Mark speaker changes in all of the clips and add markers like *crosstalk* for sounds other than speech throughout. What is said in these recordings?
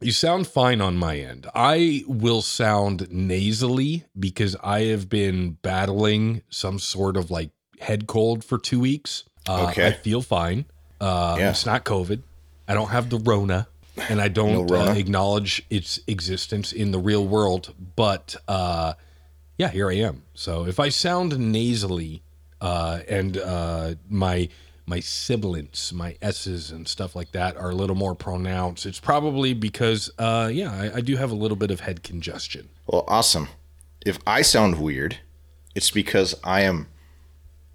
Speaker 1: You sound fine on my end. I will sound nasally because I have been battling some sort of like head cold for two weeks. Uh,
Speaker 2: Okay.
Speaker 1: I feel fine. Uh,
Speaker 2: Yeah.
Speaker 1: It's not COVID. I don't have the Rona, and I don't
Speaker 2: No
Speaker 1: uh, acknowledge its existence in the real world. But uh, yeah, here I am. So if I sound nasally uh, and uh, my my sibilants, my s's and stuff like that are a little more pronounced, it's probably because uh, yeah, I, I do have a little bit of head congestion.
Speaker 2: Well, awesome. If I sound weird, it's because I am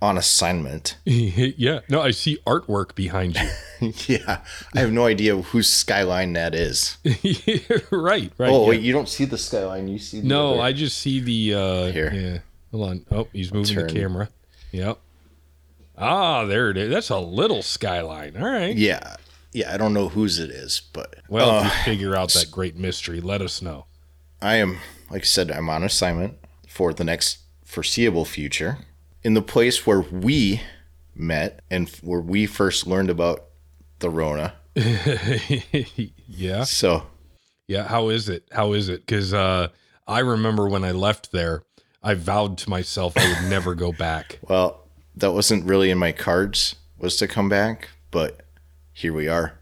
Speaker 2: on assignment. *laughs*
Speaker 1: yeah, no, I see artwork behind you. *laughs*
Speaker 2: yeah. I have no idea whose skyline that is. *laughs*
Speaker 1: right, right.
Speaker 2: Oh,
Speaker 1: yeah.
Speaker 2: wait, you don't see the skyline. You see the
Speaker 1: No,
Speaker 2: other-
Speaker 1: I just see the uh
Speaker 2: Here.
Speaker 1: Yeah. Hold on. Oh, he's moving the camera. Yep. Ah, there it is. That's a little skyline. All right.
Speaker 2: Yeah. Yeah, I don't know whose it is, but
Speaker 1: Well,
Speaker 2: uh,
Speaker 1: if you figure out *laughs* that great mystery, let us know.
Speaker 2: I am, like I said, I'm on assignment for the next foreseeable future in the place where we met and where we first learned about the Rona. *laughs*
Speaker 1: yeah.
Speaker 2: So,
Speaker 1: Yeah. How is it? How is it? Because uh, I remember when I left there, I vowed to myself I would never go back.
Speaker 2: well, that wasn't really in my cards was to come back, but here we are.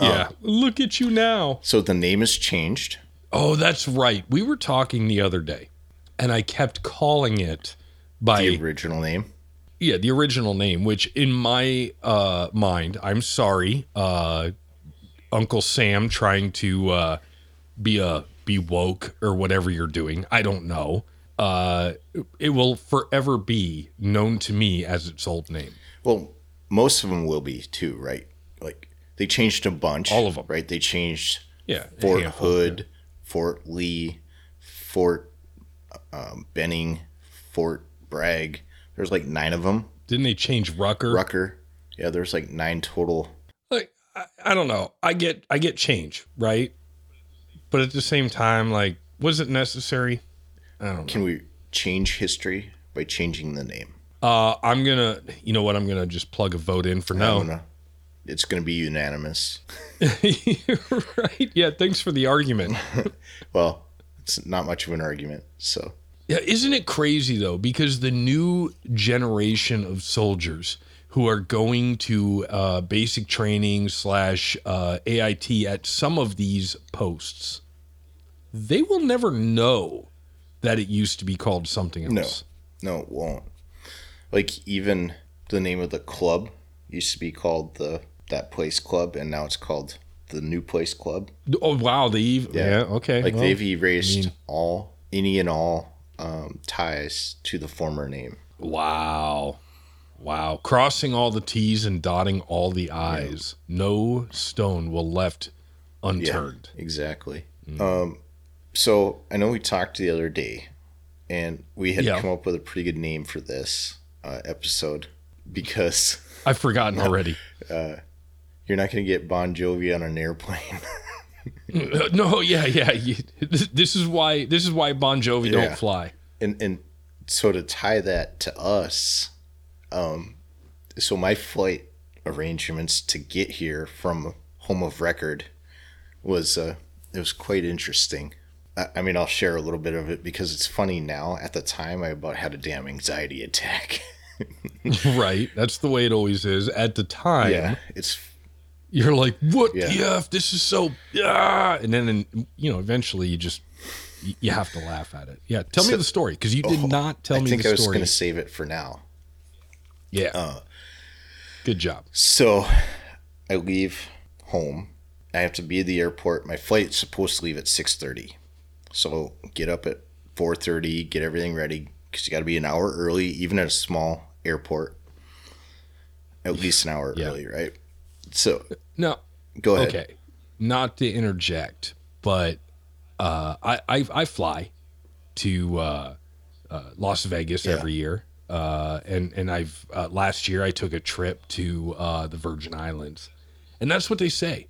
Speaker 1: Yeah. Look at you now.
Speaker 2: So the name has changed.
Speaker 1: Oh, that's right. We were talking the other day, and I kept calling it by
Speaker 2: The original name.
Speaker 1: yeah the original name which in my uh mind i'm sorry uh uncle sam trying to uh be a be woke or whatever you're doing i don't know uh it will forever be known to me as its old name
Speaker 2: Well, most of them will be too, right? Like they changed a bunch.
Speaker 1: All of them,
Speaker 2: right? They changed
Speaker 1: yeah
Speaker 2: Fort
Speaker 1: handful.
Speaker 2: Hood, Fort Lee, Fort um, Benning, Fort Bragg. There's like nine of them.
Speaker 1: didn't they change rucker
Speaker 2: Rucker. Yeah, there's like nine total.
Speaker 1: like I, I don't know i get i get change right but at the same time like was it necessary i don't know
Speaker 2: Can we change history by changing the name?
Speaker 1: uh i'm gonna you know what i'm gonna just plug a vote in for no.
Speaker 2: It's going to be unanimous. *laughs*
Speaker 1: right. Yeah. Thanks for the argument. *laughs*
Speaker 2: Well, it's not much of an argument. So,
Speaker 1: Yeah. Isn't it crazy though? Because the new generation of soldiers who are going to uh, basic training slash uh, AIT at some of these posts, they will never know that it used to be called something else.
Speaker 2: no, no, it won't. Like, even the name of the club used to be called the that place club, and now it's called the new place club.
Speaker 1: Oh wow. They even, yeah. Okay.
Speaker 2: Like
Speaker 1: well,
Speaker 2: they've erased all any and all um, ties to the former name.
Speaker 1: Wow. Wow. Crossing all the T's and dotting all the I's. No stone will left unturned.
Speaker 2: Exactly. Um, so I know we talked the other day, and we had
Speaker 1: Yeah.
Speaker 2: come up with a pretty good name for this uh, episode *laughs* because
Speaker 1: I've forgotten *laughs* already.
Speaker 2: you're not going to get Bon Jovi on an airplane. *laughs*
Speaker 1: Uh, no, yeah, yeah. this is why this is why Bon Jovi
Speaker 2: Yeah.
Speaker 1: don't fly.
Speaker 2: and and so to tie that to us, um, so my flight arrangements to get here from home of record was uh, it was quite interesting. I, I mean, I'll share a little bit of it because it's funny now. At the time, I about had a damn anxiety attack. *laughs*
Speaker 1: right. That's the way it always is. At the time,
Speaker 2: yeah, it's
Speaker 1: you're like, "What
Speaker 2: Yeah.
Speaker 1: the f? This is so ah!" And then, and, you know, eventually you just you- have to laugh at it. Yeah. Tell me the story because you did not tell
Speaker 2: I
Speaker 1: me
Speaker 2: think
Speaker 1: the
Speaker 2: I was going to save it for now.
Speaker 1: yeah. Good job.
Speaker 2: So I leave home. I have to be at the airport. My flight's supposed to leave at 6:30. So get up at 4:30, get everything ready cuz you got to be an hour early even at a small airport. At least an hour
Speaker 1: Yeah.
Speaker 2: early, right? So
Speaker 1: No.
Speaker 2: go ahead.
Speaker 1: Okay. Not to interject, but uh, I, I I fly to uh, uh, Las Vegas
Speaker 2: Yeah.
Speaker 1: every year, uh, and and I've uh, last year I took a trip to uh, the Virgin Islands, and that's what they say: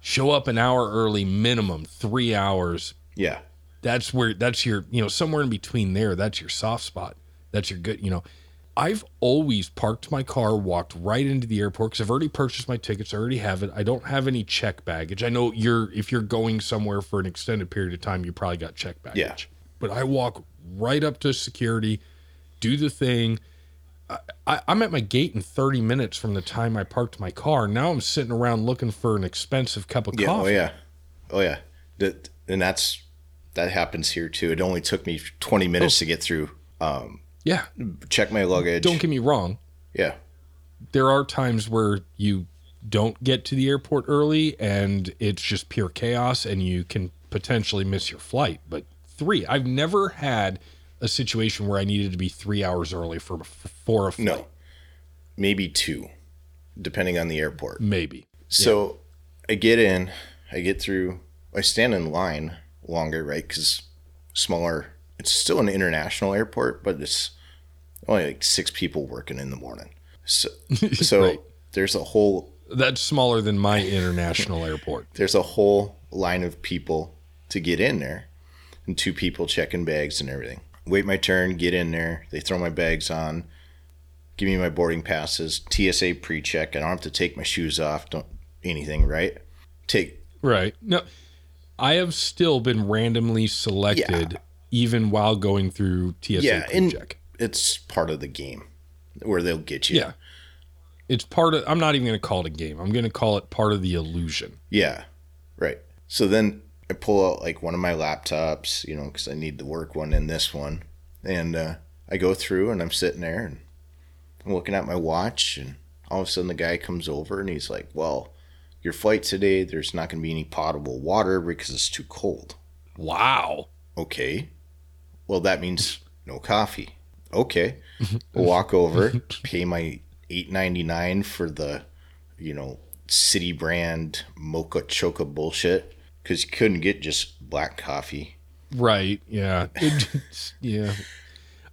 Speaker 1: show up an hour early, minimum three hours.
Speaker 2: Yeah.
Speaker 1: That's where that's your you know somewhere in between there. That's your soft spot. That's your good you know. I've always parked my car, walked right into the airport because I've already purchased my tickets. I already have it. I don't have any check baggage. I know you're if you're going somewhere for an extended period of time, you probably got check baggage.
Speaker 2: Yeah.
Speaker 1: But I walk right up to security, do the thing. I, I'm at my gate in 30 minutes from the time I parked my car. Now I'm sitting around looking for an expensive cup of
Speaker 2: Yeah.
Speaker 1: Oh, coffee.
Speaker 2: Oh yeah. Oh yeah. That and that's that happens here too. It only took me 20 minutes to get through. Um,
Speaker 1: yeah.
Speaker 2: check my luggage.
Speaker 1: Don't get me wrong.
Speaker 2: yeah.
Speaker 1: there are times where you don't get to the airport early and it's just pure chaos and you can potentially miss your flight. But three, I've never had a situation where I needed to be three hours early for for a flight.
Speaker 2: No. Maybe two, depending on the airport.
Speaker 1: Maybe.
Speaker 2: So I get in, I get through, I stand in line longer, right? Because smaller, it's still an international airport, but it's only like six people working in the morning. So, *laughs* so
Speaker 1: Right.
Speaker 2: there's a whole
Speaker 1: That's smaller than my international *laughs* airport.
Speaker 2: there's a whole line of people to get in there, and two people checking bags and everything. Wait my turn, get in there. They throw my bags on, give me my boarding passes, TSA pre-check. I don't have to take my shoes off, don't anything, right? Take
Speaker 1: Right. No, I have still been randomly selected even while going through TSA
Speaker 2: Yeah, and-
Speaker 1: check.
Speaker 2: it's part of the game where they'll get you.
Speaker 1: Yeah. It's part of I'm not even going to call it a game. I'm going to call it part of the illusion.
Speaker 2: Yeah. Right. So then I pull out like one of my laptops, you know, because I need the work one and this one. And uh, I go through and I'm sitting there and I'm looking at my watch. And all of a sudden the guy comes over and he's like, Well, your flight today, there's not going to be any potable water because it's too cold.
Speaker 1: Wow.
Speaker 2: Okay. Well, that means *laughs* no coffee. Okay. *laughs* Walk over, pay my eight ninety nine for the, you know, city brand mocha choca bullshit because you couldn't get just black coffee.
Speaker 1: Right. Yeah. *laughs* It- yeah.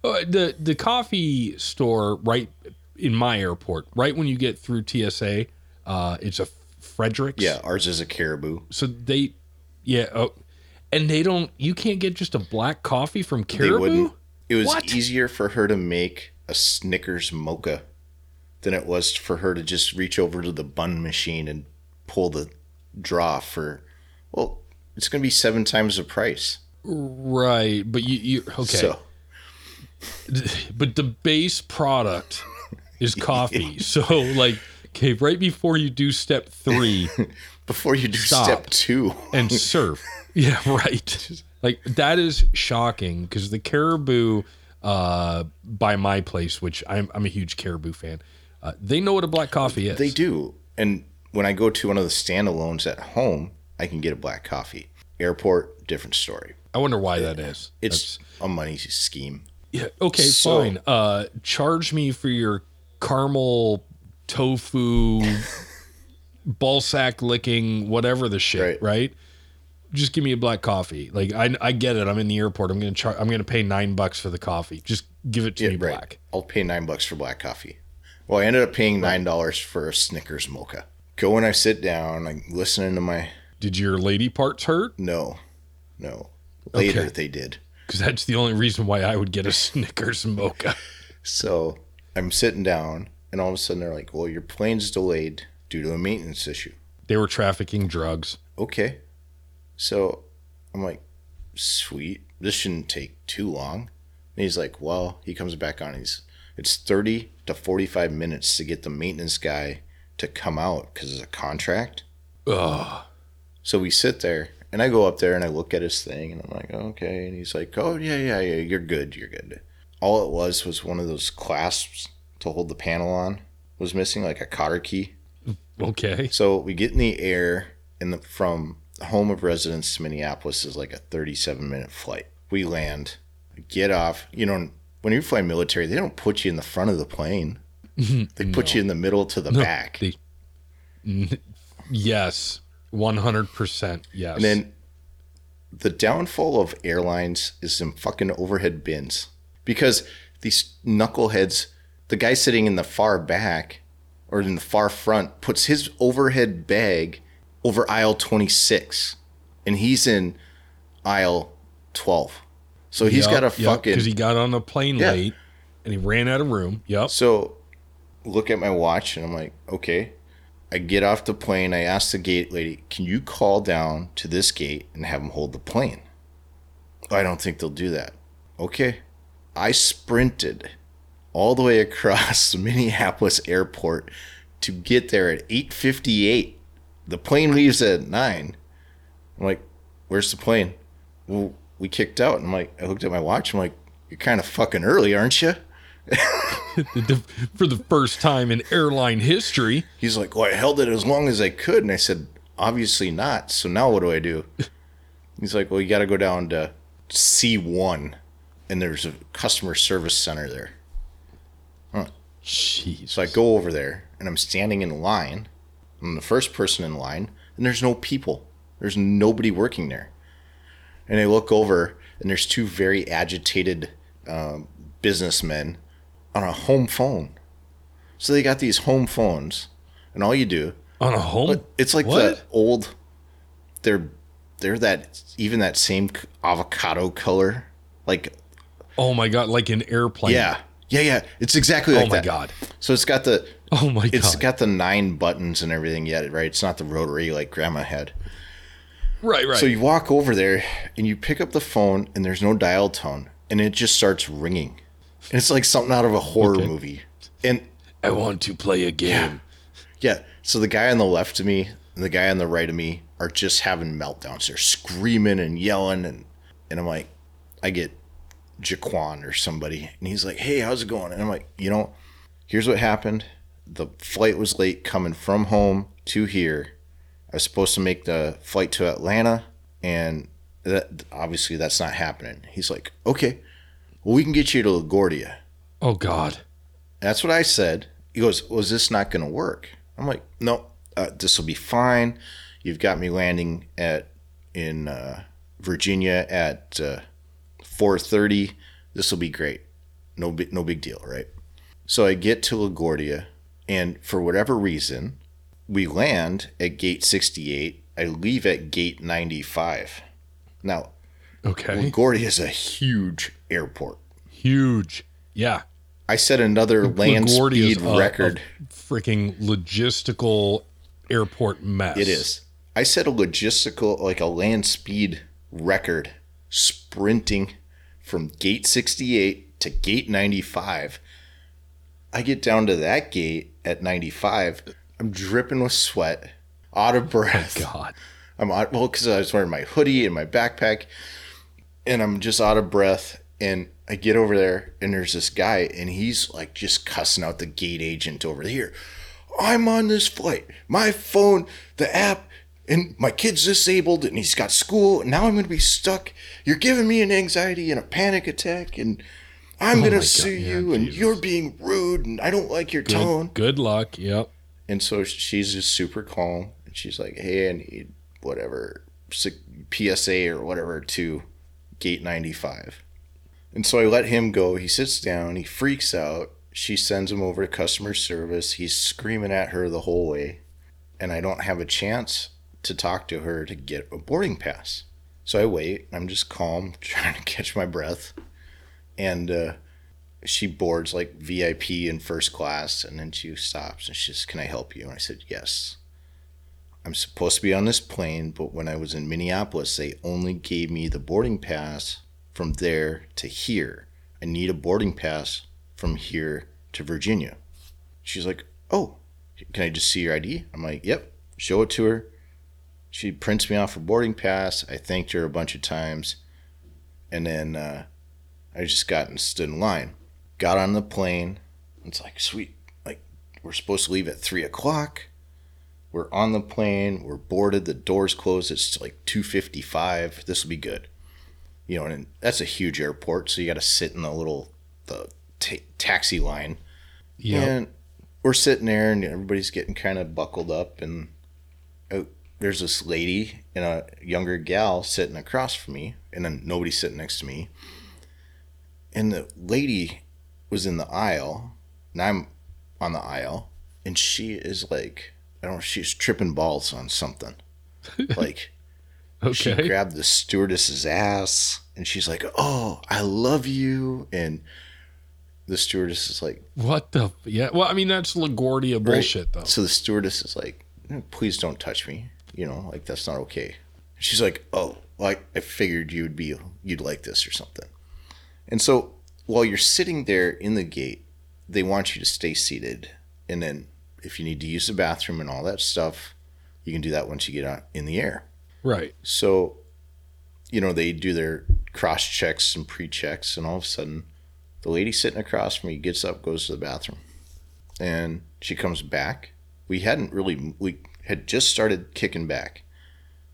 Speaker 1: Uh, the the coffee store right in my airport, right when you get through TSA, uh, it's a Fredericks.
Speaker 2: Yeah, ours is a caribou.
Speaker 1: So they, yeah. Oh, and they don't. You can't get just a black coffee from
Speaker 2: They
Speaker 1: Caribou.
Speaker 2: wouldn't. It was
Speaker 1: What?
Speaker 2: easier for her to make a Snickers mocha than it was for her to just reach over to the Bunn machine and pull the draw for. Well, it's going to be seven times the price.
Speaker 1: Right. But you you okay.
Speaker 2: So *laughs*
Speaker 1: but the base product is *laughs* coffee. so like, okay, right before you do step three. *laughs*
Speaker 2: before you do step two, *laughs*
Speaker 1: and surf. yeah, right. Like that is shocking because the caribou uh, by my place, which I'm I'm a huge caribou fan, uh, they know what a black coffee is.
Speaker 2: they do. And when I go to one of the standalones at home, I can get a black coffee. Airport, different story.
Speaker 1: I wonder why that is.
Speaker 2: It's a money scheme.
Speaker 1: yeah, okay,
Speaker 2: so-
Speaker 1: fine. Uh, charge me for your caramel tofu *laughs* ball sack licking whatever the shit, right.
Speaker 2: Right.
Speaker 1: Just give me a black coffee. Like I, I get it. I'm in the airport. I'm gonna char- I'm gonna pay nine bucks for the coffee. Just give it to me
Speaker 2: right.
Speaker 1: black.
Speaker 2: I'll pay nine bucks for black coffee. Well, I ended up paying nine dollars for a Snickers mocha. Go and I sit down. I'm listening to my
Speaker 1: Did your lady parts hurt?
Speaker 2: no, no. Later
Speaker 1: Okay.
Speaker 2: they did.
Speaker 1: Because that's the only reason why I would get a *laughs* Snickers mocha.
Speaker 2: So I'm sitting down, and all of a sudden they're like, "Well, your plane's delayed due to a maintenance issue."
Speaker 1: They were trafficking drugs.
Speaker 2: okay. So I'm like, sweet. This shouldn't take too long. And he's like, well, he comes back on. He's, it's 30 to 45 minutes to get the maintenance guy to come out because it's a contract.
Speaker 1: Ugh.
Speaker 2: So we sit there and I go up there and I look at his thing and I'm like, okay. And he's like, oh, yeah, yeah, yeah, you're good. You're good. All it was was one of those clasps to hold the panel on was missing, like a cotter key.
Speaker 1: Okay.
Speaker 2: So we get in the air and the, from home of residence to Minneapolis is like a 37 minute flight. We land, get off. You know, when you fly military, they don't put you in the front of the plane. *laughs* They put you in the middle to the back.
Speaker 1: They, N- *laughs* yes. 100% yes.
Speaker 2: And then the downfall of airlines is some fucking overhead bins. Because these knuckleheads, the guy sitting in the far back or in the far front puts his overhead bag over aisle 26 and he's in aisle 12. So he's got a fucking
Speaker 1: Because he got on the plane
Speaker 2: Yeah.
Speaker 1: late And he ran out of room. Yep.
Speaker 2: So, look at my watch, and I'm like, okay. I get off the plane. I ask the gate lady, can you call down to this gate and have them hold the plane? I don't think they'll do that. Okay. I sprinted all the way across *laughs* Minneapolis airport to get there at 8:58. The plane leaves at 9. I'm like, "Where's the plane?" Well, we kicked out. And I'm like, I looked at my watch. I'm like, "You're kind of fucking early, aren't you?" *laughs*
Speaker 1: For the first time in airline history.
Speaker 2: He's like, "Well, I held it as long as I could." And I said, "Obviously not. So now what do I do?" *laughs* He's like, "Well, you got to go down to C1 and there's a customer service center there."
Speaker 1: Jeez.
Speaker 2: So I go over there and I'm standing in line. I'm the first person in line, and there's no people. There's nobody working there. And I look over, and there's two very agitated um, businessmen on a home phone. So they got these home phones, and all you do,
Speaker 1: On a home?
Speaker 2: it's like
Speaker 1: What?
Speaker 2: the old. They're they're that even that same avocado color, like
Speaker 1: Oh my god, like an airplane.
Speaker 2: yeah, yeah, yeah. It's exactly like that.
Speaker 1: Oh my
Speaker 2: that.
Speaker 1: god.
Speaker 2: So it's got the *laughs*
Speaker 1: Oh my god!
Speaker 2: It's got the nine buttons and everything yet, right? It's not the rotary like grandma had.
Speaker 1: right, right.
Speaker 2: So you walk over there and you pick up the phone and there's no dial tone and it just starts ringing. And it's like something out of a horror
Speaker 1: Okay.
Speaker 2: movie. And
Speaker 1: I want to play a game.
Speaker 2: Yeah. yeah, so the guy on the left of me and the guy on the right of me are just having meltdowns. They're screaming and yelling and and I'm like I get Jaquan or somebody and he's like, "Hey, how's it going?" And I'm like, "You know, here's what happened. The flight was late coming from home to here. I was supposed to make the flight to Atlanta, and that obviously that's not happening." He's like, "Okay, well we can get you to LaGuardia."
Speaker 1: Oh god.
Speaker 2: That's what I said. He goes, "Was this not going to work?" I'm like, "No, uh, this will be fine. You've got me landing at in uh, Virginia at uh, 4:30. This will be great. No big no big deal, right?" So I get to LaGuardia, and for whatever reason, we land at gate 68. I leave at gate 95. Now,
Speaker 1: Okay.
Speaker 2: LaGuardia is a huge airport.
Speaker 1: Huge. Yeah.
Speaker 2: I set another land
Speaker 1: LaGuardia is
Speaker 2: speed
Speaker 1: a-
Speaker 2: record.
Speaker 1: a freaking logistical airport mess.
Speaker 2: It is. I set a logistical, like a land speed record, sprinting from gate 68 to gate 95. I get down to that gate at 95. I'm dripping with sweat, out of breath.
Speaker 1: God.
Speaker 2: I'm out, well, because I was wearing my hoodie and my backpack, and I'm just out of breath. And I get over there, and there's this guy, and he's like just cussing out the gate agent over here. I'm on this flight. My phone, the app, and my kid's disabled, and he's got school, and now I'm going to be stuck. You're giving me an anxiety and a panic attack, and I'm going
Speaker 1: Oh my
Speaker 2: to
Speaker 1: God,
Speaker 2: sue
Speaker 1: yeah,
Speaker 2: you, and
Speaker 1: Jesus.
Speaker 2: you're being rude, and I don't like your tone.
Speaker 1: Good, good luck. Yep.
Speaker 2: And so she's just super calm. And she's like, hey, I need whatever, PSA or whatever to gate 95. And so I let him go. He sits down. He freaks out. She sends him over to customer service. He's screaming at her the whole way. And I don't have a chance to talk to her to get a boarding pass. So I wait. I'm just calm, *laughs* trying to catch my breath. And uh, she boards like VIP in first class, and then she stops and she says, "Can I help you?" And I said, "Yes." I'm supposed to be on this plane, but when I was in Minneapolis, they only gave me the boarding pass from there to here. I need a boarding pass from here to Virginia. She's like, "Oh, can I just see your ID?" I'm like, "Yep." Show it to her. She prints me off her boarding pass. I thanked her a bunch of times, and then uh, I just got and stood in line got on the plane. It's like, sweet. Like, we're supposed to leave at three o'clock. We're on the plane. We're boarded. The doors closed. It's like 2.55. This will be good. You know, and that's a huge airport. So you got to sit in the little the ta- taxi line.
Speaker 1: Yeah.
Speaker 2: And we're sitting there and everybody's getting kind of buckled up. And uh, there's this lady and a younger gal sitting across from me. And then nobody sitting next to me. And the lady was in the aisle, and I'm on the aisle, and she is like, I don't know, she's tripping balls on something. *laughs* like, she grabbed the stewardess's ass, and she's like, Oh, I love you. And the stewardess is like,
Speaker 1: What the? f- Yeah. Well, I mean, that's LaGuardia
Speaker 2: right.
Speaker 1: bullshit, though.
Speaker 2: So the stewardess is like, please don't touch me. You know, like that's not okay. She's like, oh, like I figured you would be, you'd like this or something. And so while you're sitting there in the gate, they want you to stay seated. And then if you need to use the bathroom and all that stuff, you can do that once you get out in the air.
Speaker 1: Right.
Speaker 2: So, you know, they do their cross checks and pre checks, and all of a sudden, the lady sitting across from me gets up, goes to the bathroom, and she comes back. We hadn't really, we had just started kicking back.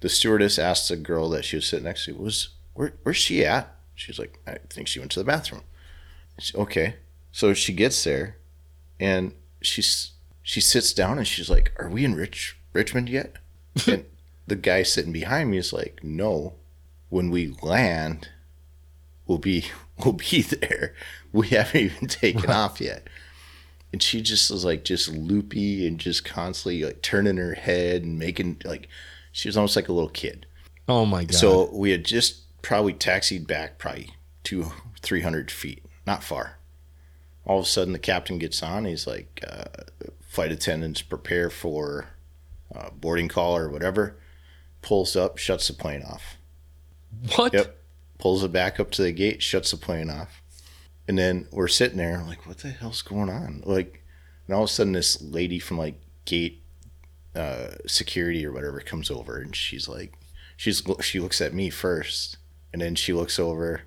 Speaker 2: The stewardess asked the girl that she was sitting next to, "Was where, where's she at?" She's like, "I think she went to the bathroom." She- okay, so she gets there, and she's she sits down and she's like, "Are we in Rich Richmond yet?" *laughs* and the guy sitting behind me is like, "No, when we land, we'll be *laughs* we'll be there. We haven't even taken off yet." And she just was like just loopy and just constantly like turning her head and making like she was almost like a little kid.
Speaker 1: Oh my god.
Speaker 2: So we had just probably taxied back probably two, three hundred feet, not far. All of a sudden, the captain gets on. He's like, uh, "Flight attendants, prepare for uh, boarding call or whatever." Pulls up, shuts the plane off.
Speaker 1: what?
Speaker 2: Yep. Pulls it back up to the gate, shuts the plane off, and then we're sitting there like, "What the hell's going on?" Like, and all of a sudden, this lady from like gate uh, security or whatever comes over, and she's like, she's she looks at me first, and then she looks over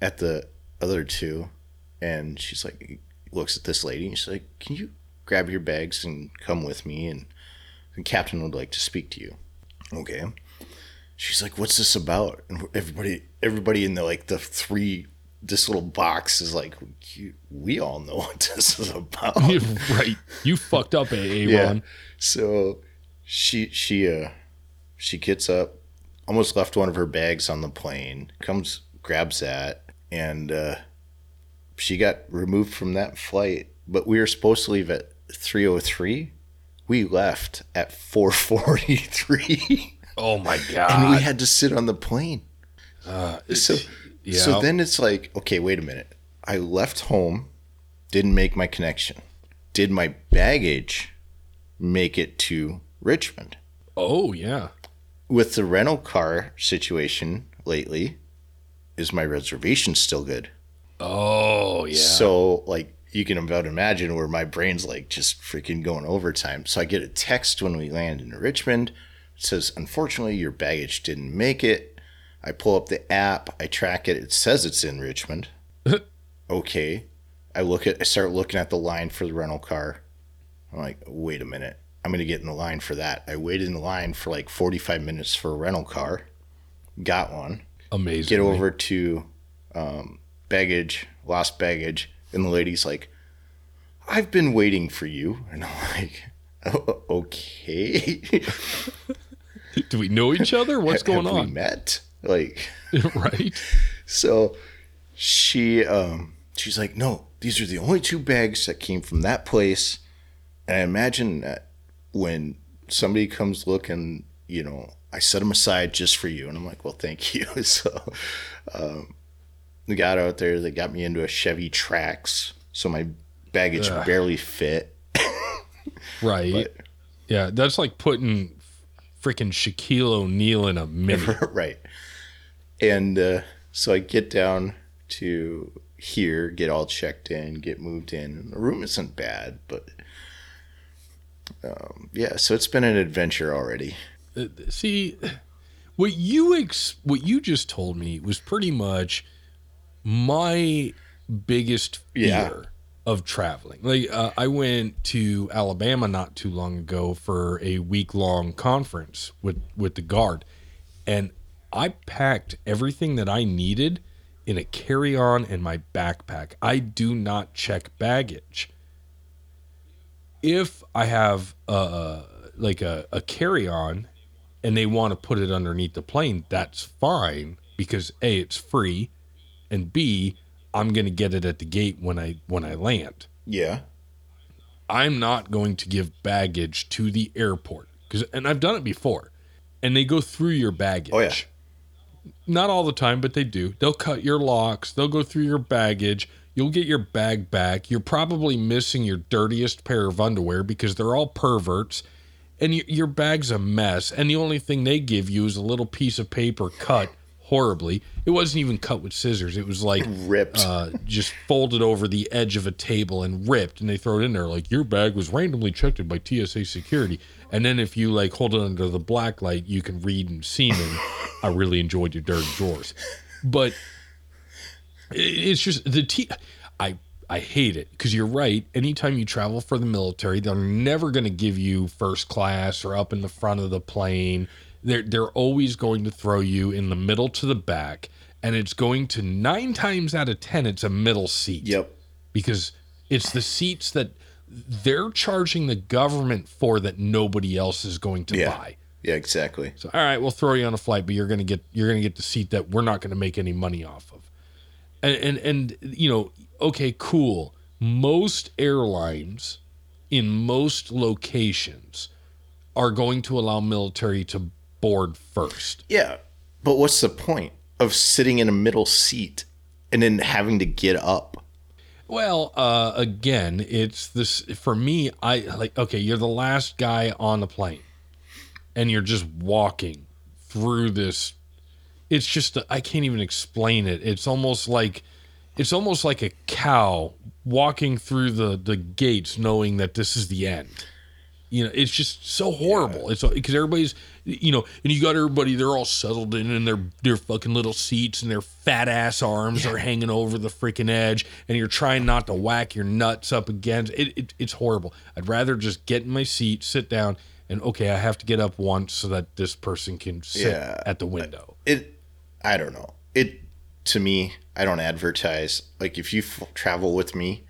Speaker 2: at the other two, and she's like, looks at this lady, and she's like, "Can you grab your bags and come with me?" And the captain would like to speak to you. Okay. She's like, "What's this about?" And everybody, everybody in the like the three, this little box is like, "You- "We all know what *laughs* this is about." *laughs*
Speaker 1: right. You fucked up, AA
Speaker 2: Yeah. So she she uh she gets up, almost left one of her bags on the plane, comes grabs that, and uh, she got removed from that flight. But we were supposed to leave at three oh three. We left at 443
Speaker 1: oh my god. *laughs*
Speaker 2: and we had to sit on the plane.
Speaker 1: Uh,
Speaker 2: So
Speaker 1: yeah.
Speaker 2: so then it's like, okay, wait a minute. I left home, didn't make my connection. Did my baggage make it to Richmond?
Speaker 1: oh yeah.
Speaker 2: With the rental car situation lately, is my reservation still good?
Speaker 1: Oh yeah.
Speaker 2: So like you can about imagine where my brain's like just freaking going overtime. So I get a text when we land in Richmond. It says, unfortunately, your baggage didn't make it. I pull up the app, I track it. It says it's in Richmond. *laughs* okay. I look at I start looking at the line for the rental car. I'm like, wait a minute. I'm gonna get in the line for that. I waited in the line for like 45 minutes for a rental car. Got one
Speaker 1: Amazing.
Speaker 2: get over to um, baggage, lost baggage, and the lady's like, "I've been waiting for you," and I'm like, "O- "Okay, *laughs*
Speaker 1: Do we know each other? What's going
Speaker 2: Have we met?" Like, *laughs*
Speaker 1: right.
Speaker 2: so she um, she's like, "No, these are the only two bags that came from that place," and I imagine that when somebody comes looking, you know. I set them aside just for you, and I'm like, "Well, thank *laughs* you." *laughs* So, um, they got out there. They got me into a Chevy Trax, so my baggage
Speaker 1: Ugh.
Speaker 2: barely fit.
Speaker 1: Right.
Speaker 2: But-
Speaker 1: yeah, that's like putting freaking Shaquille O'Neal in a mini.
Speaker 2: right. And uh, so I get down to here, get all checked in, get moved in. And the room isn't bad, but um, yeah. So it's been an adventure already.
Speaker 1: Uh, See, what you ex- what you just told me was pretty much my biggest fear
Speaker 2: Yeah.
Speaker 1: of traveling. Like uh, I went to Alabama not too long ago for a week long conference with with the guard, and I packed everything that I needed in a carry on and my backpack. I do not check baggage. If I have uh like a, a carry on and they want to put it underneath the plane, that's fine because A, it's free, and B, I'm gonna get it at the gate when I when I land.
Speaker 2: Yeah.
Speaker 1: I'm not going to give baggage to the airport because, and I've done it before, and they go through your baggage.
Speaker 2: Oh, yeah.
Speaker 1: Not all the time, but they do. They'll cut your locks. They'll go through your baggage. You'll get your bag back. You're probably missing your dirtiest pair of underwear because they're all perverts, and your bag's a mess. And the only thing they give you is a little piece of paper cut horribly. It wasn't even cut with scissors. It was like
Speaker 2: Ripped.
Speaker 1: uh, just folded over the edge of a table and ripped, and they throw it in there like your bag was randomly checked by TSA security. And then if you like hold it under the black light, you can read in semen. I really enjoyed your dirty drawers, but it's just the T. I I hate it because you're right. Anytime you travel for the military, they're never going to give you first class or up in the front of the plane. They're they're always going to throw you in the middle to the back, and it's going to nine times out of ten, it's a middle seat
Speaker 2: yep.
Speaker 1: because it's the seats that they're charging the government for that nobody else is going to
Speaker 2: Yeah.
Speaker 1: buy.
Speaker 2: Yeah, exactly.
Speaker 1: So all right, we'll throw you on a flight, but you're gonna get you're gonna get the seat that we're not gonna make any money off of. And and and you know, okay, cool. Most airlines in most locations are going to allow military to board first.
Speaker 2: Yeah. But what's the point of sitting in a middle seat and then having to get up?
Speaker 1: Well, uh, again, it's this for me. I like okay. You're the last guy on the plane, and you're just walking through this. It's just I can't even explain it. It's almost like it's almost like a cow walking through the the gates, knowing that this is the end. You know, it's just so horrible. It's because everybody's, you know, and you got everybody. They're all settled in in their their fucking little seats, and their fat ass arms are hanging over the freaking edge, and you're trying not to whack your nuts up against it, it. It's horrible. I'd rather just get in my seat, sit down, and okay, I have to get up once so that this person can sit
Speaker 2: Yeah.
Speaker 1: at the window.
Speaker 2: It, I don't know. It, to me, I don't advertise. Like, if you f- travel with me,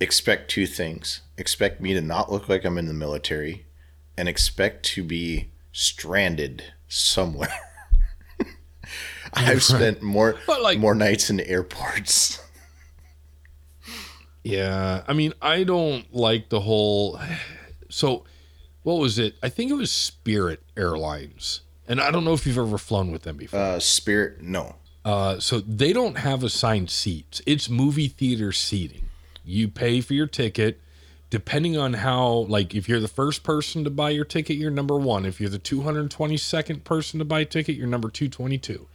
Speaker 2: expect two things expect me to not look like I'm in the military, and expect to be stranded somewhere. *laughs* I've spent more
Speaker 1: But, like-
Speaker 2: more nights in airports.
Speaker 1: Yeah, I mean, I don't like the whole. So, what was it? I think it was Spirit Airlines, and I don't know if you've ever flown with them before.
Speaker 2: Uh, Spirit, no.
Speaker 1: Uh, so they don't have assigned seats. It's movie theater seating. You pay for your ticket. Depending on how, like, if you're the first person to buy your ticket, you're number one. If you're the 222nd person to buy a ticket, you're number 222.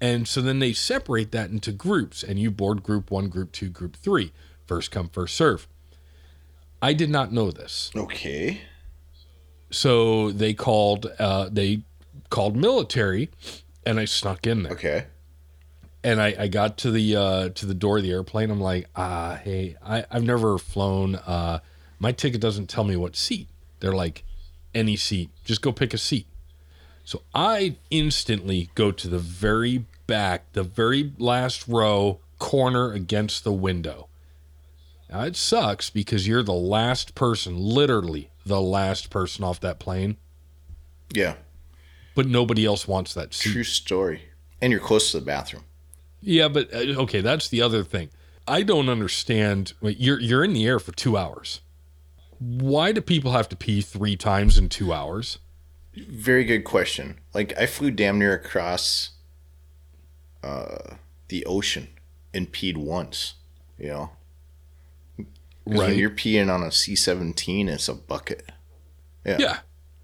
Speaker 1: And so then they separate that into groups, and you board group one, group two, group three first come, first serve. I did not know this.
Speaker 2: Okay.
Speaker 1: So they called, uh, they called military, and I snuck in there
Speaker 2: Okay.
Speaker 1: And I, I got to the uh, to the door of the airplane. I'm like, ah, hey, I, I've never flown. Uh, my ticket doesn't tell me what seat. They're like, any seat, just go pick a seat. So I instantly go to the very back, the very last row, corner against the window. Now it sucks because you're the last person, literally the last person off that plane,
Speaker 2: Yeah.
Speaker 1: but nobody else wants that seat.
Speaker 2: True story. And you're close to the bathroom.
Speaker 1: Yeah, but uh, okay, that's the other thing. I don't understand. You're you're in the air for two hours. Why do people have to pee three times in two hours?
Speaker 2: Very good question. Like I flew damn near across uh the ocean and peed once, you know,
Speaker 1: Right.
Speaker 2: When you're peeing on a C seventeen, it's a bucket.
Speaker 1: Yeah. Yeah.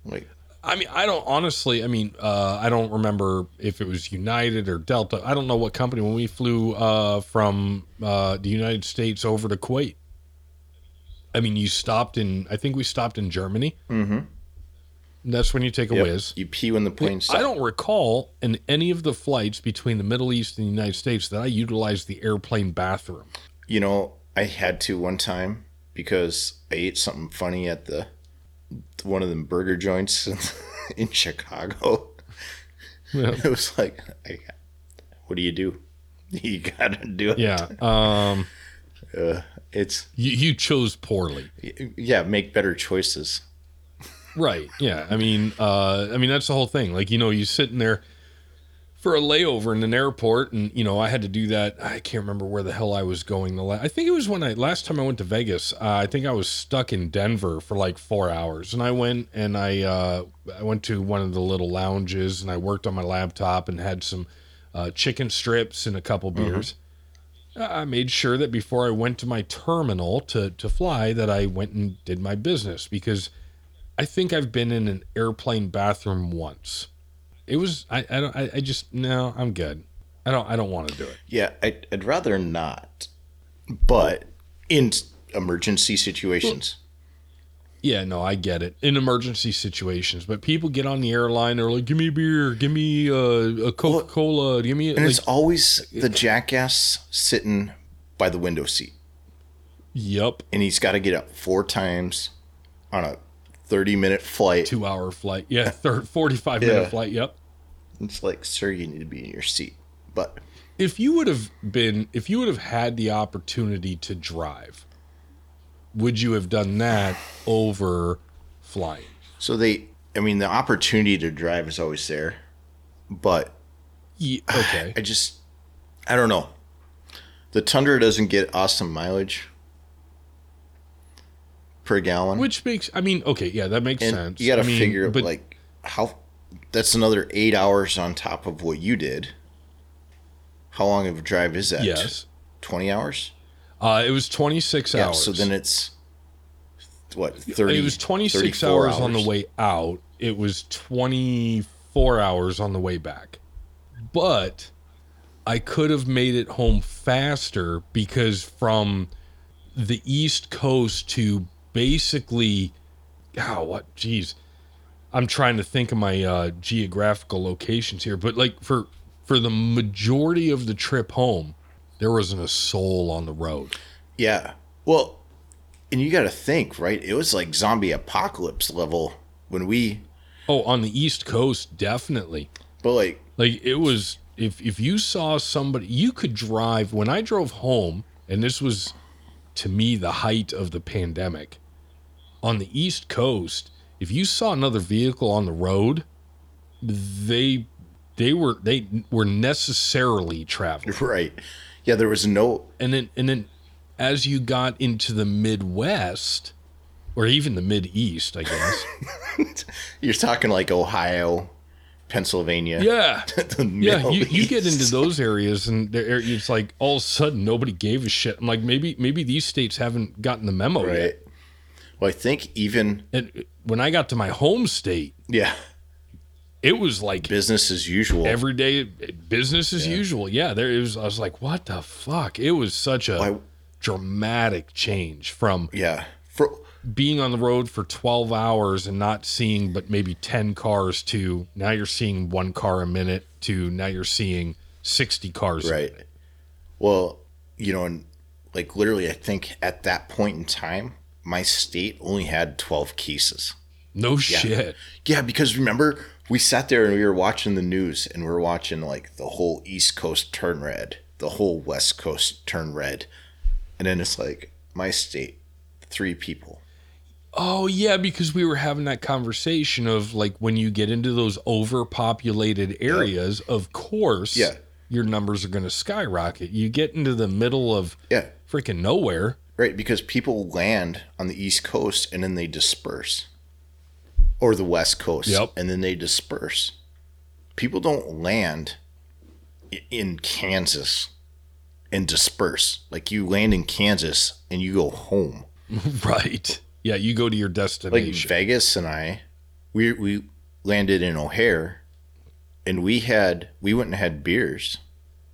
Speaker 2: Like
Speaker 1: I mean, I don't honestly. I mean, uh, I don't remember if it was United or Delta. I don't know what company when we flew uh, from uh, the United States over to Kuwait. I mean, you stopped in. I think we stopped in Germany.
Speaker 2: mm-hmm.
Speaker 1: That's when you take a
Speaker 2: yep.
Speaker 1: whiz.
Speaker 2: you pee when the plane
Speaker 1: I don't recall in any of the flights between the Middle East and the United States that I utilized the airplane bathroom.
Speaker 2: You know, I had to one time because I ate something funny at the one of them burger joints *laughs* in Chicago.
Speaker 1: Yeah. *laughs*
Speaker 2: It was like, I, what do you do? *laughs* You gotta do it.
Speaker 1: Yeah. Um,
Speaker 2: Uh, it's
Speaker 1: you, you chose poorly.
Speaker 2: yeah, make better choices.
Speaker 1: Right. Yeah. I mean, uh, I mean that's the whole thing. Like you know, you sitting there for a layover in an airport, and you know, I had to do that. I can't remember where the hell I was going. The la- I think it was when I last time I went to Vegas. Uh, I think I was stuck in Denver for like four hours, and I went and I uh, I went to one of the little lounges, and I worked on my laptop and had some uh, chicken strips and a couple beers. I made sure that before I went to my terminal to to fly that I went and did my business because I think I've been in an airplane bathroom once. It was I I don't I, I just no I'm good. I don't I don't want to do it.
Speaker 2: Yeah, I'd, I'd rather not. But in emergency situations,
Speaker 1: Yeah, no, I get it in emergency situations, but people get on the airline they're like, "Give me a beer, give me uh, a Coca Cola, give me." A,
Speaker 2: and
Speaker 1: like,
Speaker 2: it's always the jackass sitting by the window seat,
Speaker 1: yep,
Speaker 2: and he's got to get up four times on a thirty-minute flight.
Speaker 1: two hour flight. Yeah, third *laughs* forty five minute flight. Yep.
Speaker 2: It's like, sir, you need to be in your seat. But
Speaker 1: if you would have been if you would have had the opportunity to drive would you have done that over flying
Speaker 2: so they, I mean, the opportunity to drive is always there, but
Speaker 1: Ye- okay *sighs*
Speaker 2: I just, I don't know. The Tundra doesn't get awesome mileage per gallon.
Speaker 1: which makes i mean okay yeah that makes
Speaker 2: and
Speaker 1: sense
Speaker 2: you got to
Speaker 1: I mean,
Speaker 2: figure
Speaker 1: but
Speaker 2: like how that's another eight hours on top of what you did. How long of a drive is that?
Speaker 1: yes
Speaker 2: 20 hours?
Speaker 1: uh it was 26
Speaker 2: Yeah,
Speaker 1: hours
Speaker 2: so then it's what, 30
Speaker 1: it was 26
Speaker 2: 34
Speaker 1: hours, on the way out it was 24 hours on the way back but i could have made it home faster because from the east coast to basically oh what jeez i'm trying to think of my uh, geographical locations here but like for for the majority of the trip home there wasn't a soul on the road
Speaker 2: Yeah. Well, and you got to think, right? It was like zombie apocalypse level when we
Speaker 1: oh on the east coast definitely
Speaker 2: but like
Speaker 1: Like it was if if you saw somebody you could drive when I drove home and this was to me the height of the pandemic on the east coast if you saw another vehicle on the road they they were they were necessarily traveling
Speaker 2: right. Yeah, there was no
Speaker 1: and then and then as you got into the midwest or even the mid east I guess *laughs*
Speaker 2: you're talking like Ohio, Pennsylvania.
Speaker 1: yeah *laughs* Yeah, you, you get into those areas and it's like all of a sudden nobody gave a shit. I'm like maybe maybe these states haven't gotten the memo
Speaker 2: right.
Speaker 1: yet.
Speaker 2: Well, I think even
Speaker 1: And when I got to my home state,
Speaker 2: yeah,
Speaker 1: it was like
Speaker 2: business as usual.
Speaker 1: every day business as usual. Yeah, there it was. I was like, what the fuck? It was such a
Speaker 2: Why-
Speaker 1: dramatic change from
Speaker 2: yeah. For
Speaker 1: being on the road for 12 hours and not seeing but maybe 10 cars to now you're seeing one car a minute to now you're seeing 60 cars. a
Speaker 2: Right. Well, you know, and like literally, I think at that point in time, my state only had 12 cases.
Speaker 1: No shit.
Speaker 2: Yeah, because remember, we sat there and we were watching the news and we were watching like the whole East Coast turn red, the whole West Coast turn red. And then it's like, my state, three people.
Speaker 1: Oh yeah, because we were having that conversation of like when you get into those overpopulated areas, of course,
Speaker 2: Yeah.
Speaker 1: your numbers are going to skyrocket. You get into the middle of
Speaker 2: Yeah,
Speaker 1: freaking nowhere.
Speaker 2: Right. Because people land on the East Coast and then they disperse, or the West Coast,
Speaker 1: Yep.
Speaker 2: and then they disperse. People don't land in Kansas and disperse. Like you land in Kansas and you go home. *laughs*
Speaker 1: right. Yeah, you go to your destination. like.
Speaker 2: Vegas and I, we we landed in O'Hare, and we had we went and had beers,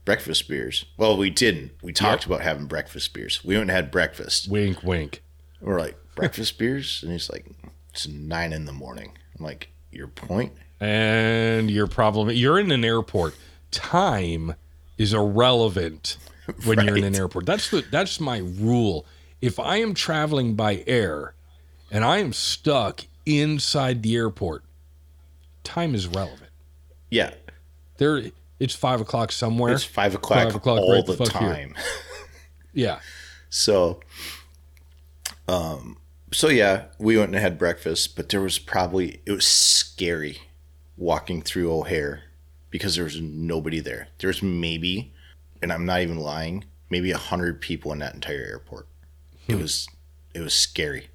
Speaker 2: breakfast beers. Well, we didn't. We talked about having breakfast beers. We went and had breakfast.
Speaker 1: wink, wink.
Speaker 2: We're like breakfast *laughs* beers, and he's like, it's nine in the morning. I'm like, your point?
Speaker 1: And your problem, you're in an airport. Time is irrelevant *laughs* when you're in an airport. That's the that's my rule. If I am traveling by air and I am stuck inside the airport, time is relevant.
Speaker 2: Yeah,
Speaker 1: There, it's five o'clock somewhere.
Speaker 2: it's five o'clock,
Speaker 1: Five o'clock
Speaker 2: all
Speaker 1: right
Speaker 2: the,
Speaker 1: the
Speaker 2: time. *laughs*
Speaker 1: yeah,
Speaker 2: So, um, so yeah, we went and had breakfast, but there was probably it was scary walking through O'Hare because there was nobody there. There's maybe, and I'm not even lying, maybe a hundred people in that entire airport. It was it was scary,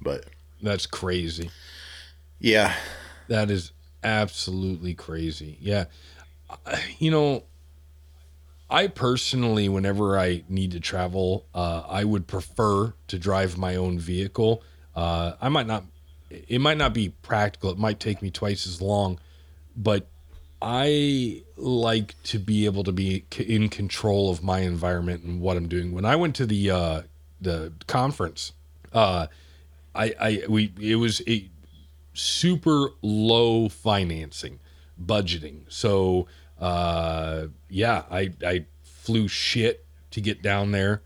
Speaker 2: but
Speaker 1: that's crazy.
Speaker 2: yeah,
Speaker 1: That is absolutely crazy. Yeah. You know, I personally, whenever I need to travel, uh, I would prefer to drive my own vehicle. Uh, I might not, it might not be practical. It might take me twice as long, but I like to be able to be in control of my environment and what I'm doing. When I went to the uh, the conference, uh, I, I we it was a super low financing, budgeting. So uh, yeah, I I flew shit to get down there.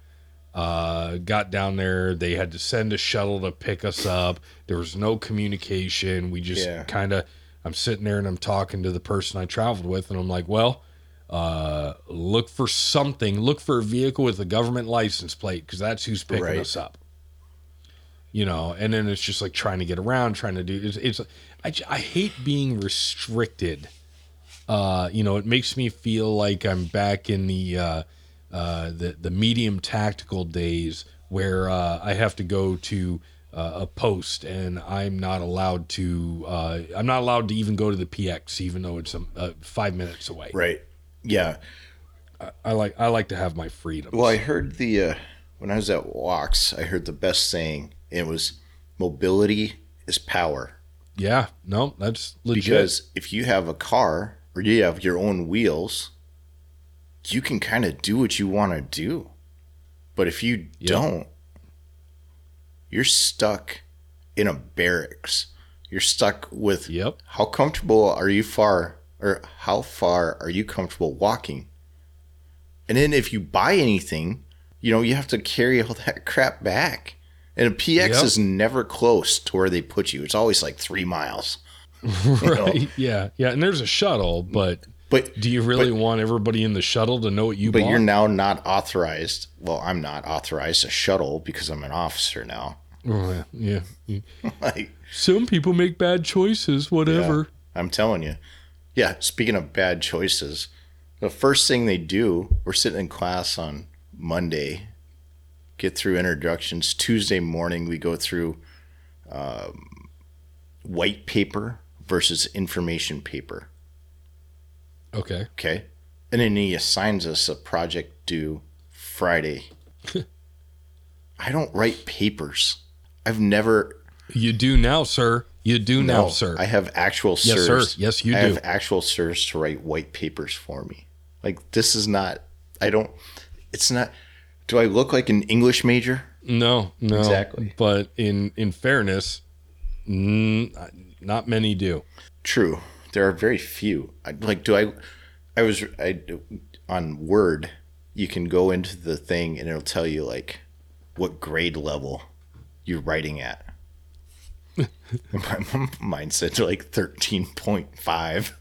Speaker 1: Uh, got down there. They had to send a shuttle to pick us up. There was no communication. We just
Speaker 2: Yeah.
Speaker 1: kind of. I'm sitting there and I'm talking to the person I traveled with, and I'm like, well, uh, look for something. Look for a vehicle with a government license plate because that's who's picking
Speaker 2: Right.
Speaker 1: us up. You know, and then it's just like trying to get around, trying to do. It's, it's I, I hate being restricted. Uh, you know, it makes me feel like I'm back in the uh, uh, the the medium tactical days where uh, I have to go to uh, a post and I'm not allowed to. Uh, I'm not allowed to even go to the PX, even though it's um, uh, five minutes away.
Speaker 2: Right. Yeah.
Speaker 1: I like I like to have my freedom.
Speaker 2: Well, I heard the uh, when I was at WOCS, I heard the best saying. It was mobility is power.
Speaker 1: yeah, no, that's legit.
Speaker 2: Because if you have a car or you have your own wheels, you can kind of do what you want to do. But if you
Speaker 1: Yep.
Speaker 2: don't, you're stuck in a barracks. You're stuck with
Speaker 1: Yep.
Speaker 2: how comfortable are you far or how far are you comfortable walking? And then if you buy anything, you know, you have to carry all that *laughs* crap back. And a PX
Speaker 1: Yep.
Speaker 2: is never close to where they put you. It's always like three miles. *laughs* know?
Speaker 1: right? Yeah, yeah. And there's a shuttle, but
Speaker 2: But
Speaker 1: do you really want everybody in the shuttle to know what you
Speaker 2: but
Speaker 1: bought?
Speaker 2: you're now not authorized. Well, I'm not authorized to shuttle because I'm an officer now.
Speaker 1: Oh, yeah. yeah. *laughs*
Speaker 2: like
Speaker 1: Some people make bad choices. Whatever.
Speaker 2: I'm telling you. Yeah, speaking of bad choices, the first thing they do, we're sitting in class on Monday, get through introductions. Tuesday morning, we go through um, white paper versus information paper.
Speaker 1: Okay.
Speaker 2: Okay. And then he assigns us a project due Friday. *laughs* I don't write papers. I've never
Speaker 1: You do now, sir. You do now, sir.
Speaker 2: I have actual
Speaker 1: Yes,
Speaker 2: sirs.
Speaker 1: sir. Yes, you
Speaker 2: I
Speaker 1: do.
Speaker 2: have actual sirs to write white papers for me. Like this is not. I don't. It's not. Do I look like an English major?
Speaker 1: no, no.
Speaker 2: Exactly.
Speaker 1: But in in fairness, mm, not many do.
Speaker 2: True. There are very few. I, like, do I? I was I on Word. You can go into the thing and it'll tell you like what grade level you're writing at. *laughs* My, mine said like thirteen point five.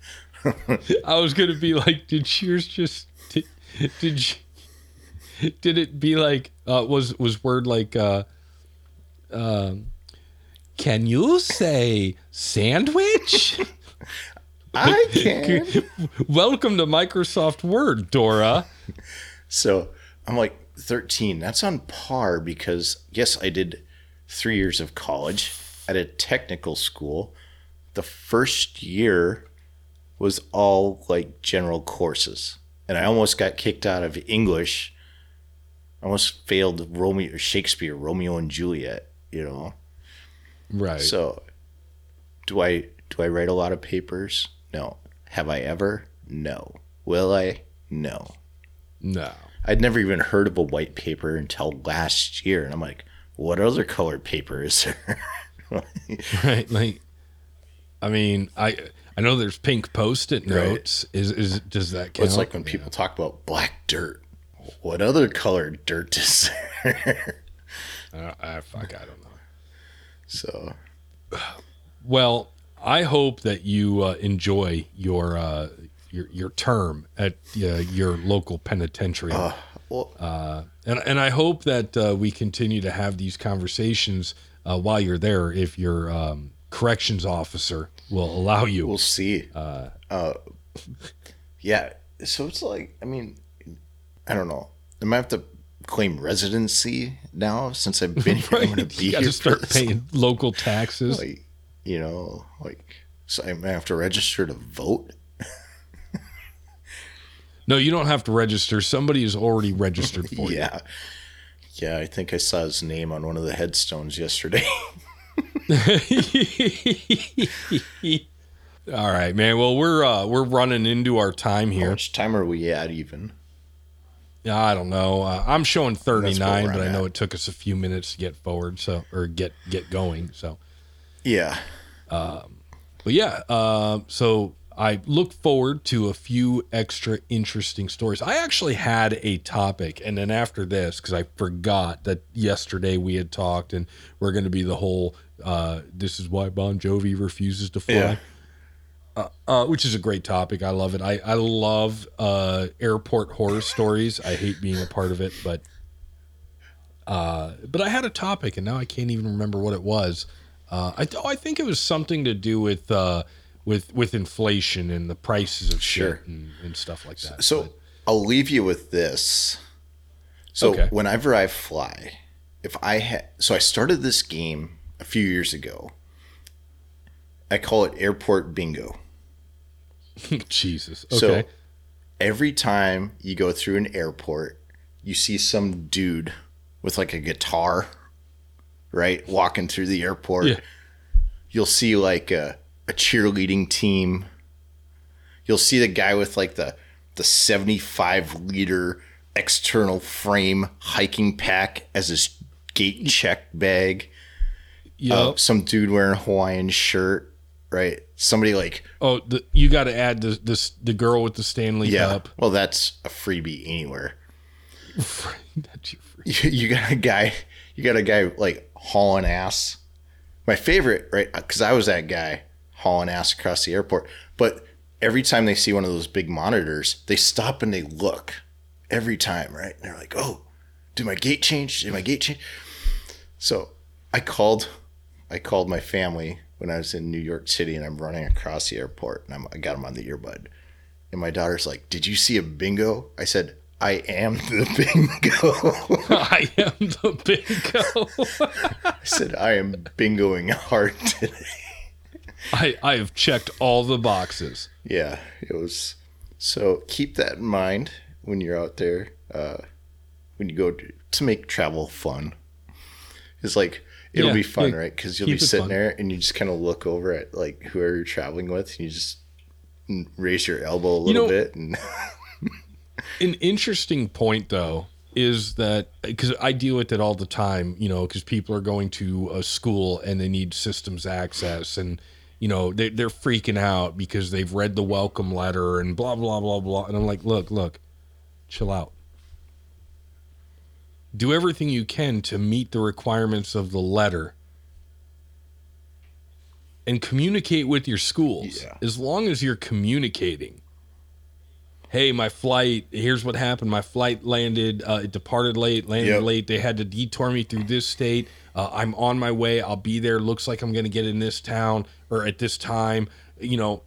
Speaker 1: I was gonna be like, did yours just did, did you, *laughs* did it be like uh, was was word like uh, um, can you say sandwich? *laughs*
Speaker 2: I *laughs* can.
Speaker 1: Welcome to Microsoft Word, Dora.
Speaker 2: So I'm like 13. That's on par because, yes, I did three years of college at a technical school. The first year was all like general courses. And I almost got kicked out of English. I almost failed Romeo, Shakespeare, Romeo and Juliet, you know?
Speaker 1: Right.
Speaker 2: So do I do I write a lot of papers? No. Have I ever? No. Will I? No.
Speaker 1: no.
Speaker 2: I'd never even heard of a white paper until last year, and I'm like, what other colored paper is there? *laughs*
Speaker 1: Right. Like, I mean, I I know there's pink post-it notes. Is is does that count?
Speaker 2: it's like when people talk about black dirt. What other colored dirt is there?
Speaker 1: Uh, I fuck. I don't know.
Speaker 2: so
Speaker 1: Well, I hope that you uh, enjoy your uh, your your term at uh, your local penitentiary,
Speaker 2: well,
Speaker 1: uh, and and I hope that uh, we continue to have these conversations uh, while you're there. If your um, corrections officer will allow you.
Speaker 2: we'll see. Uh, yeah. So it's like, I mean, I don't know. I might have to claim residency now since I've been here. I'm *laughs* going to be
Speaker 1: you got
Speaker 2: here
Speaker 1: to start paying local taxes.
Speaker 2: like you know like so i might have to register to vote *laughs*
Speaker 1: No, you don't have to register. Somebody is already registered for
Speaker 2: yeah. Yeah, I think I saw his name on one of the headstones yesterday. *laughs*
Speaker 1: All right, man. Well, we're uh, we're running into our time
Speaker 2: How
Speaker 1: here.
Speaker 2: much time are we at even?
Speaker 1: Yeah, I don't know. Uh, I'm showing 39, but I know it took us a few minutes to get forward, so or get get going. So,
Speaker 2: Yeah.
Speaker 1: but yeah. Uh, so I look forward to a few extra interesting stories. I actually had a topic, and then after this, because I forgot that yesterday we had talked, and we're going to be the whole. Uh, this is why Bon Jovi refuses to fly.
Speaker 2: Yeah.
Speaker 1: Uh, uh, which is a great topic. I love it. I, I love uh, airport horror stories. I hate being a part of it, but uh, but I had a topic and now I can't even remember what it was. Uh, I oh, I think it was something to do with uh, with with inflation and the prices of
Speaker 2: Sure.
Speaker 1: shit and, and stuff like that.
Speaker 2: So
Speaker 1: But-
Speaker 2: I'll leave you with this. So
Speaker 1: Okay.
Speaker 2: whenever I fly, if I had, so I started this game a few years ago. I call it airport bingo. *laughs*
Speaker 1: Jesus.
Speaker 2: So every time you go through an airport, you see some dude with like a guitar, right, walking through the airport.
Speaker 1: Yeah.
Speaker 2: You'll see like a, a cheerleading team. You'll see the guy with like the the 75 liter external frame hiking pack as his gate check bag.
Speaker 1: Yep.
Speaker 2: Uh, some dude wearing a Hawaiian shirt, right? Somebody like
Speaker 1: oh, the, you got to add the this the girl with the Stanley
Speaker 2: yeah.
Speaker 1: cup.
Speaker 2: Well, that's a freebie anywhere. *laughs*
Speaker 1: That's your free-
Speaker 2: you, you got a guy you got a guy like hauling ass my favorite right because i was that guy hauling ass across the airport but every time they see one of those big monitors they stop and they look every time right and they're like oh did my gate change did my gate change so i called i called my family when i was in new york city and i'm running across the airport and I'm, i got him on the earbud and my daughter's like did you see a bingo i said i am the *laughs* bingo *laughs*
Speaker 1: I am the bingo.
Speaker 2: I said, I am bingoing hard today.
Speaker 1: I I have checked all the boxes.
Speaker 2: Yeah, it was. So keep that in mind when you're out there, uh, when you go to, to make travel fun. It's like, it'll
Speaker 1: Yeah,
Speaker 2: be fun,
Speaker 1: yeah,
Speaker 2: right? Because you'll
Speaker 1: keep
Speaker 2: be sitting
Speaker 1: fun.
Speaker 2: there and you just kind of look over at like whoever you're traveling with and you just raise your elbow a little
Speaker 1: know-
Speaker 2: bit. And *laughs*
Speaker 1: An interesting point, though, is that because I deal with it all the time, you know, because people are going to a school and they need systems access and, you know, they, they're freaking out because they've read the welcome letter and blah, blah, blah, blah. And I'm like, look, look, chill out. Do everything you can to meet the requirements of the letter and communicate with your schools.
Speaker 2: Yeah.
Speaker 1: As long as you're communicating, hey, my flight, here's what happened. My flight landed, uh, it departed late, landed
Speaker 2: Yep.
Speaker 1: late. They had to detour me through this state. Uh, I'm on my way. I'll be there. Looks like I'm going to get in this town or at this time. You know,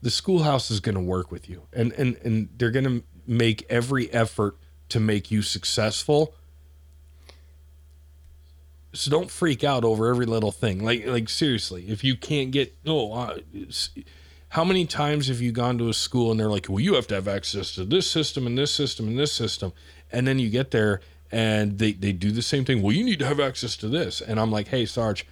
Speaker 1: the schoolhouse is going to work with you and, and, and they're going to make every effort to make you successful. So don't freak out over every little thing. Like, like seriously, if you can't get, oh, uh, how many times have you gone to a school and they're like, well, you have to have access to this system and this system and this system. And then you get there and they, they do the same thing. Well, you need to have access to this. And I'm like, hey, Sarge,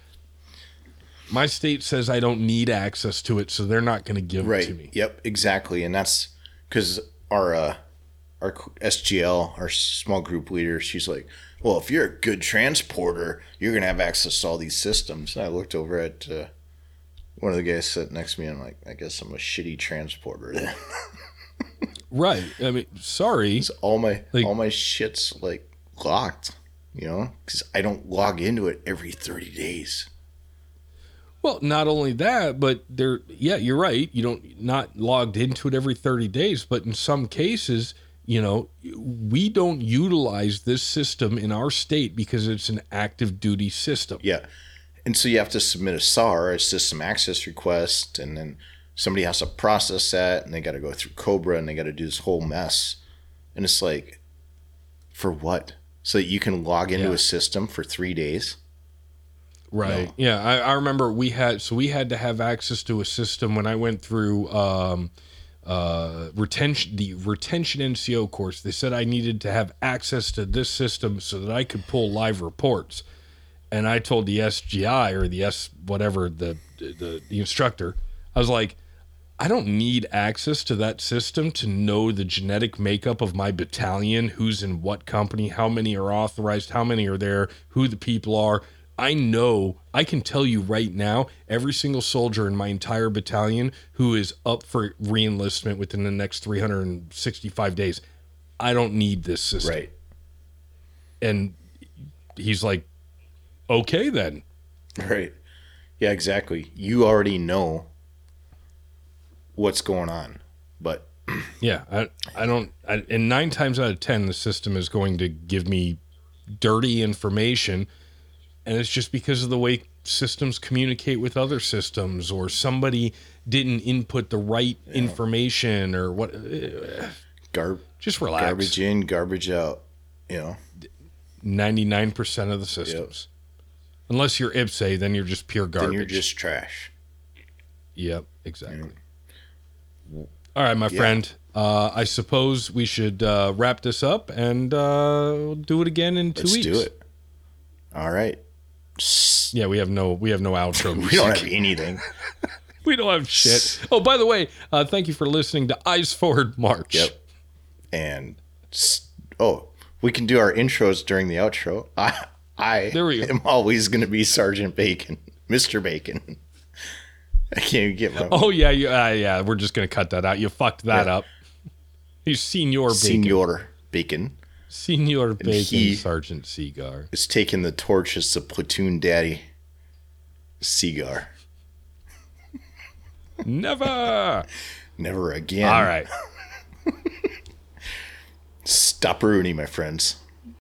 Speaker 1: my state says I don't need access to it, so they're not going to give it to me.
Speaker 2: yep, exactly. And that's because our uh, our SGL, our small group leader, she's like, well, if you're a good transporter, you're gonna have access to all these systems. And I looked over at uh, one of the guys sitting next to me. and I'm like, I guess I'm a shitty transporter. Then *laughs*
Speaker 1: Right. I mean, sorry.
Speaker 2: all my
Speaker 1: Like-
Speaker 2: all my shit's like locked, you know, because I don't log into it every 30 days.
Speaker 1: Well, not only that, but they're yeah, you're right. You don't not logged into it every 30 days, but in some cases, you know, we don't utilize this system in our state because it's an active duty system.
Speaker 2: Yeah, and so you have to submit a SAR, a system access request, and then somebody has to process that, and they got to go through Cobra, and they got to do this whole mess, and it's like, for what? So that you can log into
Speaker 1: Yeah.
Speaker 2: a system for three days.
Speaker 1: Right.
Speaker 2: No.
Speaker 1: Yeah, I, I remember we had so we had to have access to a system when I went through um uh, retention the retention NCO course. They said I needed to have access to this system so that I could pull live reports. And I told the SGI or the S whatever the the, the instructor, I was like, I don't need access to that system to know the genetic makeup of my battalion, who's in what company, how many are authorized, how many are there, who the people are. I know, I can tell you right now, every single soldier in my entire battalion who is up for reenlistment within the next 365 days. I don't need this system.
Speaker 2: Right.
Speaker 1: And he's like, okay, then.
Speaker 2: Right. Yeah, exactly. You already know what's going on, but *clears throat*
Speaker 1: Yeah, I, I don't, I, and nine times out of 10, the system is going to give me dirty information. And it's just because of the way systems communicate with other systems, or somebody didn't input the right information, or what. eh,
Speaker 2: gar-
Speaker 1: Just relax.
Speaker 2: garbage in, garbage out. You know.
Speaker 1: 99% of the systems. Unless you're IPPS-A, then you're just pure garbage.
Speaker 2: Then you're just trash.
Speaker 1: Yep, exactly. All right, my friend. Uh, I suppose we should uh, wrap this up and uh, do it again in 2
Speaker 2: Let's
Speaker 1: weeks.
Speaker 2: do it. All right.
Speaker 1: Yeah, we have no we have no outro. *laughs*
Speaker 2: We don't have anything. *laughs*
Speaker 1: we don't have shit. Oh, by the way, uh, thank you for listening to Eyes Forward March.
Speaker 2: Yep. And oh, we can do our intros during the outro. I I
Speaker 1: There we go.
Speaker 2: am always going to be Sergeant Bacon, Mister Bacon. *laughs* I can't even get my
Speaker 1: Oh yeah, yeah, uh, yeah. We're just gonna cut that out. You fucked that
Speaker 2: Yeah.
Speaker 1: up. You Senior Bacon,
Speaker 2: Senior Bacon
Speaker 1: Senior Bacon, Sergeant C'Gar.
Speaker 2: is taking the torch as the platoon daddy. C'Gar.
Speaker 1: Never. *laughs*
Speaker 2: Never again.
Speaker 1: All right.
Speaker 2: Stop ruining, my friends.